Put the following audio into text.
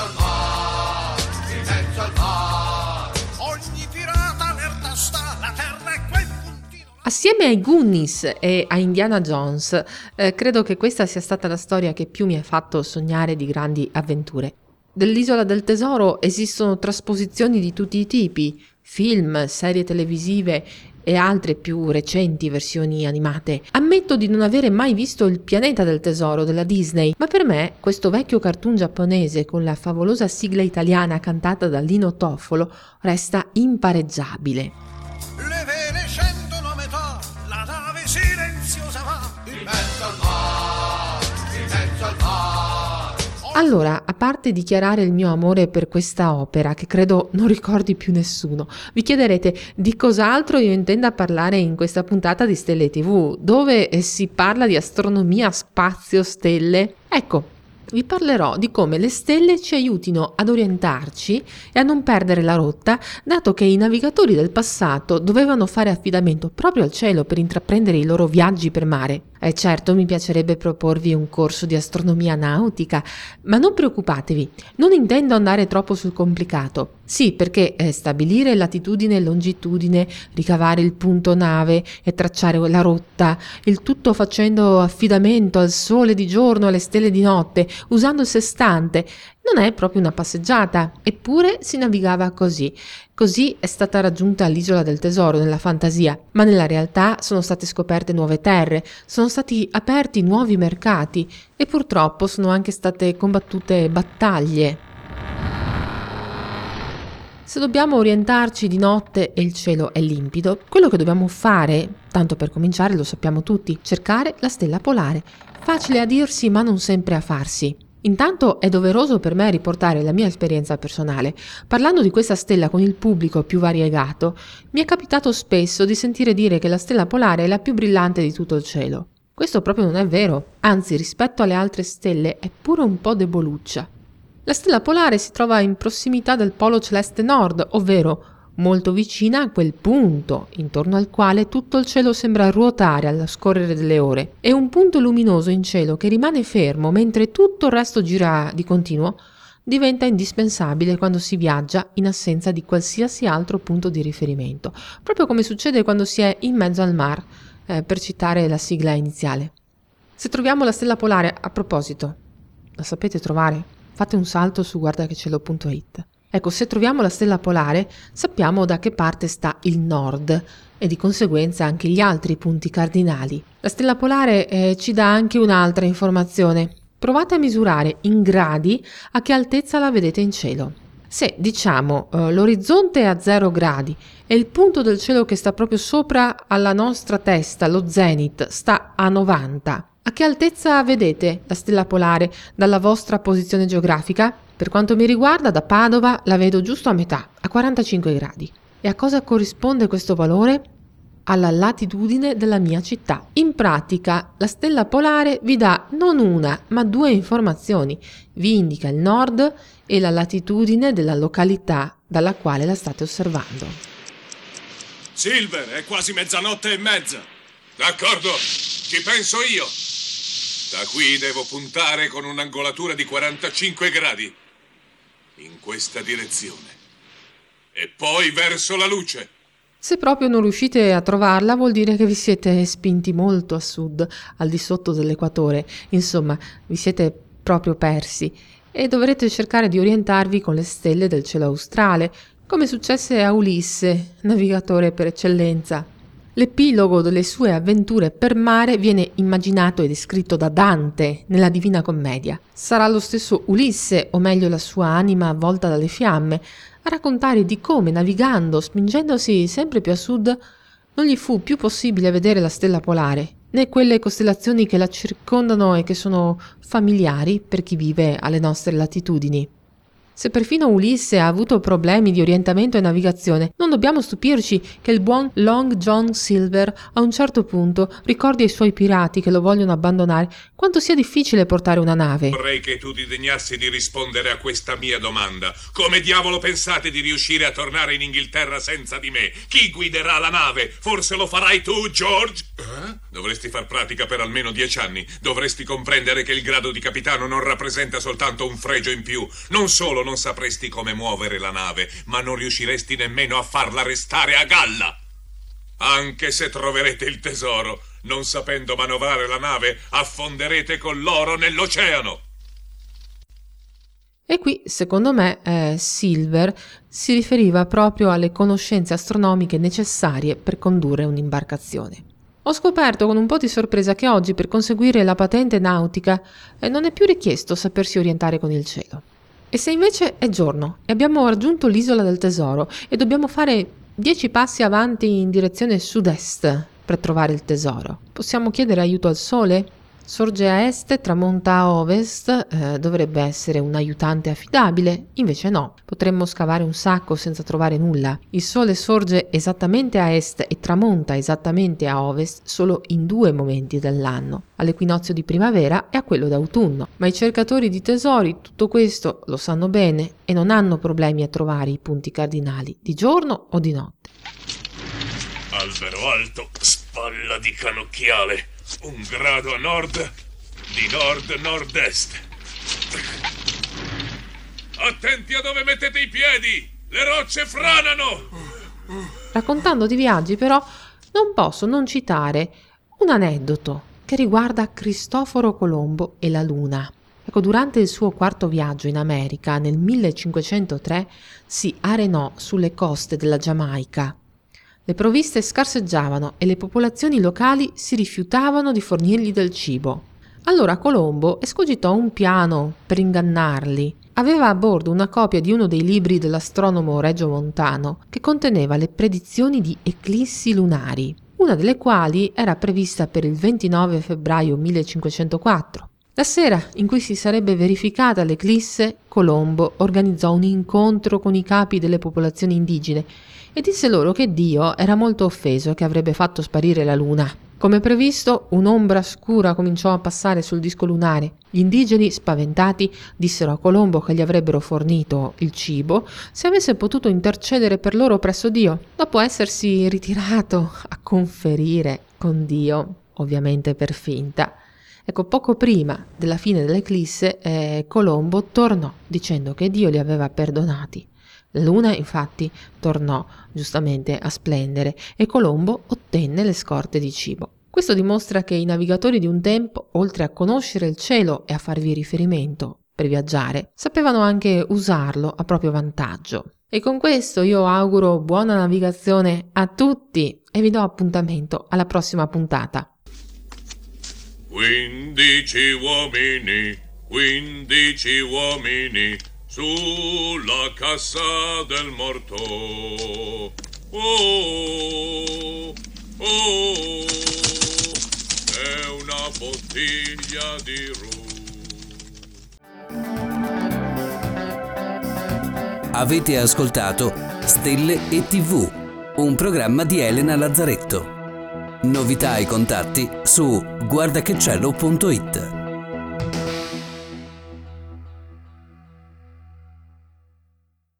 mezzo al mare, in mezzo al mare. Ogni pirata nel testa la terra è quel puntino. Assieme ai Goonies e a Indiana Jones, eh, credo che questa sia stata la storia che più mi ha fatto sognare di grandi avventure. Dell'isola del tesoro esistono trasposizioni di tutti i tipi, film, serie televisive e altre più recenti versioni animate. Ammetto di non avere mai visto Il pianeta del tesoro della Disney, ma per me questo vecchio cartoon giapponese con la favolosa sigla italiana cantata da Lino Toffolo resta impareggiabile. Allora, a parte dichiarare il mio amore per questa opera, che credo non ricordi più nessuno, vi chiederete di cos'altro io intenda parlare in questa puntata di Stelle TV, dove eh, si parla di astronomia, spazio, stelle. Ecco, vi parlerò di come le stelle ci aiutino ad orientarci e a non perdere la rotta, dato che i navigatori del passato dovevano fare affidamento proprio al cielo per intraprendere i loro viaggi per mare. Eh certo, mi piacerebbe proporvi un corso di astronomia nautica, ma non preoccupatevi, non intendo andare troppo sul complicato. Sì, perché eh, stabilire latitudine e longitudine, ricavare il punto nave e tracciare la rotta, il tutto facendo affidamento al sole di giorno e alle stelle di notte, usando il sestante, non è proprio una passeggiata, eppure si navigava così. Così è stata raggiunta l'isola del tesoro nella fantasia, ma nella realtà sono state scoperte nuove terre, sono stati aperti nuovi mercati e purtroppo sono anche state combattute battaglie. Se dobbiamo orientarci di notte e il cielo è limpido, quello che dobbiamo fare, tanto per cominciare lo sappiamo tutti, cercare la stella polare. Facile a dirsi ma non sempre a farsi. Intanto è doveroso per me riportare la mia esperienza personale. Parlando di questa stella con il pubblico più variegato, mi è capitato spesso di sentire dire che la stella polare è la più brillante di tutto il cielo. Questo proprio non è vero, anzi rispetto alle altre stelle è pure un po' deboluccia. La stella polare si trova in prossimità del polo celeste nord, ovvero molto vicina a quel punto intorno al quale tutto il cielo sembra ruotare allo scorrere delle ore. È un punto luminoso in cielo che rimane fermo mentre tutto il resto gira di continuo, diventa indispensabile quando si viaggia in assenza di qualsiasi altro punto di riferimento, proprio come succede quando si è in mezzo al mar, eh, per citare la sigla iniziale. Se troviamo la stella polare, a proposito, la sapete trovare? Fate un salto su guardachecielo.it. Ecco, se troviamo la stella polare, sappiamo da che parte sta il nord e di conseguenza anche gli altri punti cardinali. La stella polare eh, ci dà anche un'altra informazione. Provate a misurare in gradi a che altezza la vedete in cielo. Se diciamo eh, l'orizzonte è a 0 gradi e il punto del cielo che sta proprio sopra alla nostra testa, lo zenith, sta a 90, a che altezza vedete la stella polare dalla vostra posizione geografica? Per quanto mi riguarda, da Padova la vedo giusto a metà, a 45 gradi. E a cosa corrisponde questo valore? Alla latitudine della mia città. In pratica, la stella polare vi dà non una, ma due informazioni. Vi indica il nord e la latitudine della località dalla quale la state osservando. Silver, è quasi mezzanotte e mezza. D'accordo, ci penso io. Da qui devo puntare con un'angolatura di 45 gradi in questa direzione. E poi verso la luce. Se proprio non riuscite a trovarla, vuol dire che vi siete spinti molto a sud, al di sotto dell'equatore. Insomma, vi siete proprio persi e dovrete cercare di orientarvi con le stelle del cielo australe, come successe a Ulisse, navigatore per eccellenza. L'epilogo delle sue avventure per mare viene immaginato e descritto da Dante nella Divina Commedia. Sarà lo stesso Ulisse, o meglio la sua anima avvolta dalle fiamme, a raccontare di come, navigando, spingendosi sempre più a sud, non gli fu più possibile vedere la stella polare, né quelle costellazioni che la circondano e che sono familiari per chi vive alle nostre latitudini. Se perfino Ulisse ha avuto problemi di orientamento e navigazione, non dobbiamo stupirci che il buon Long John Silver a un certo punto ricordi ai suoi pirati che lo vogliono abbandonare quanto sia difficile portare una nave. Vorrei che tu ti degnassi di rispondere a questa mia domanda. Come diavolo pensate di riuscire a tornare in Inghilterra senza di me? Chi guiderà la nave? Forse lo farai tu, George? Eh? Dovresti far pratica per almeno dieci anni. Dovresti comprendere che il grado di capitano non rappresenta soltanto un fregio in più. Non solo non sapresti come muovere la nave, ma non riusciresti nemmeno a farla restare a galla. Anche se troverete il tesoro, non sapendo manovrare la nave, affonderete con l'oro nell'oceano. E qui, secondo me, eh, Silver si riferiva proprio alle conoscenze astronomiche necessarie per condurre un'imbarcazione. Ho scoperto con un po' di sorpresa che oggi per conseguire la patente nautica eh, non è più richiesto sapersi orientare con il cielo. E se invece è giorno e abbiamo raggiunto l'isola del tesoro e dobbiamo fare dieci passi avanti in direzione sud-est per trovare il tesoro, possiamo chiedere aiuto al sole? Sorge a est tramonta a ovest, eh, dovrebbe essere un aiutante affidabile, invece no, potremmo scavare un sacco senza trovare nulla. Il sole sorge esattamente a est e tramonta esattamente a ovest solo in due momenti dell'anno, all'equinozio di primavera e a quello d'autunno. Ma i cercatori di tesori tutto questo lo sanno bene e non hanno problemi a trovare i punti cardinali di giorno o di notte. Albero alto, spalla di canocchiale un grado a nord di nord-nord-est. Attenti a dove mettete i piedi! Le rocce franano! Raccontando di viaggi, però, non posso non citare un aneddoto che riguarda Cristoforo Colombo e la Luna. Ecco, durante il suo quarto viaggio in America nel 1503 si arenò sulle coste della Giamaica le provviste scarseggiavano e le popolazioni locali si rifiutavano di fornirgli del cibo. Allora Colombo escogitò un piano per ingannarli. Aveva a bordo una copia di uno dei libri dell'astronomo Reggio Montano che conteneva le predizioni di eclissi lunari, una delle quali era prevista per il 29 febbraio 1504. La sera in cui si sarebbe verificata l'eclisse, Colombo organizzò un incontro con i capi delle popolazioni indigene e disse loro che Dio era molto offeso e che avrebbe fatto sparire la luna. Come previsto, un'ombra scura cominciò a passare sul disco lunare. Gli indigeni, spaventati, dissero a Colombo che gli avrebbero fornito il cibo se avesse potuto intercedere per loro presso Dio, dopo essersi ritirato a conferire con Dio, ovviamente per finta. Ecco, poco prima della fine dell'eclisse, eh, Colombo tornò dicendo che Dio li aveva perdonati. La luna infatti tornò giustamente a splendere e Colombo ottenne le scorte di cibo. Questo dimostra che i navigatori di un tempo, oltre a conoscere il cielo e a farvi riferimento per viaggiare, sapevano anche usarlo a proprio vantaggio. E con questo io auguro buona navigazione a tutti e vi do appuntamento alla prossima puntata. 15 uomini, 15 uomini sulla cassa del morto. Oh, oh, è una bottiglia di rum. Avete ascoltato Stelle e TV, un programma di Elena Lazzaretto. Novità e contatti su guardachecielo.it.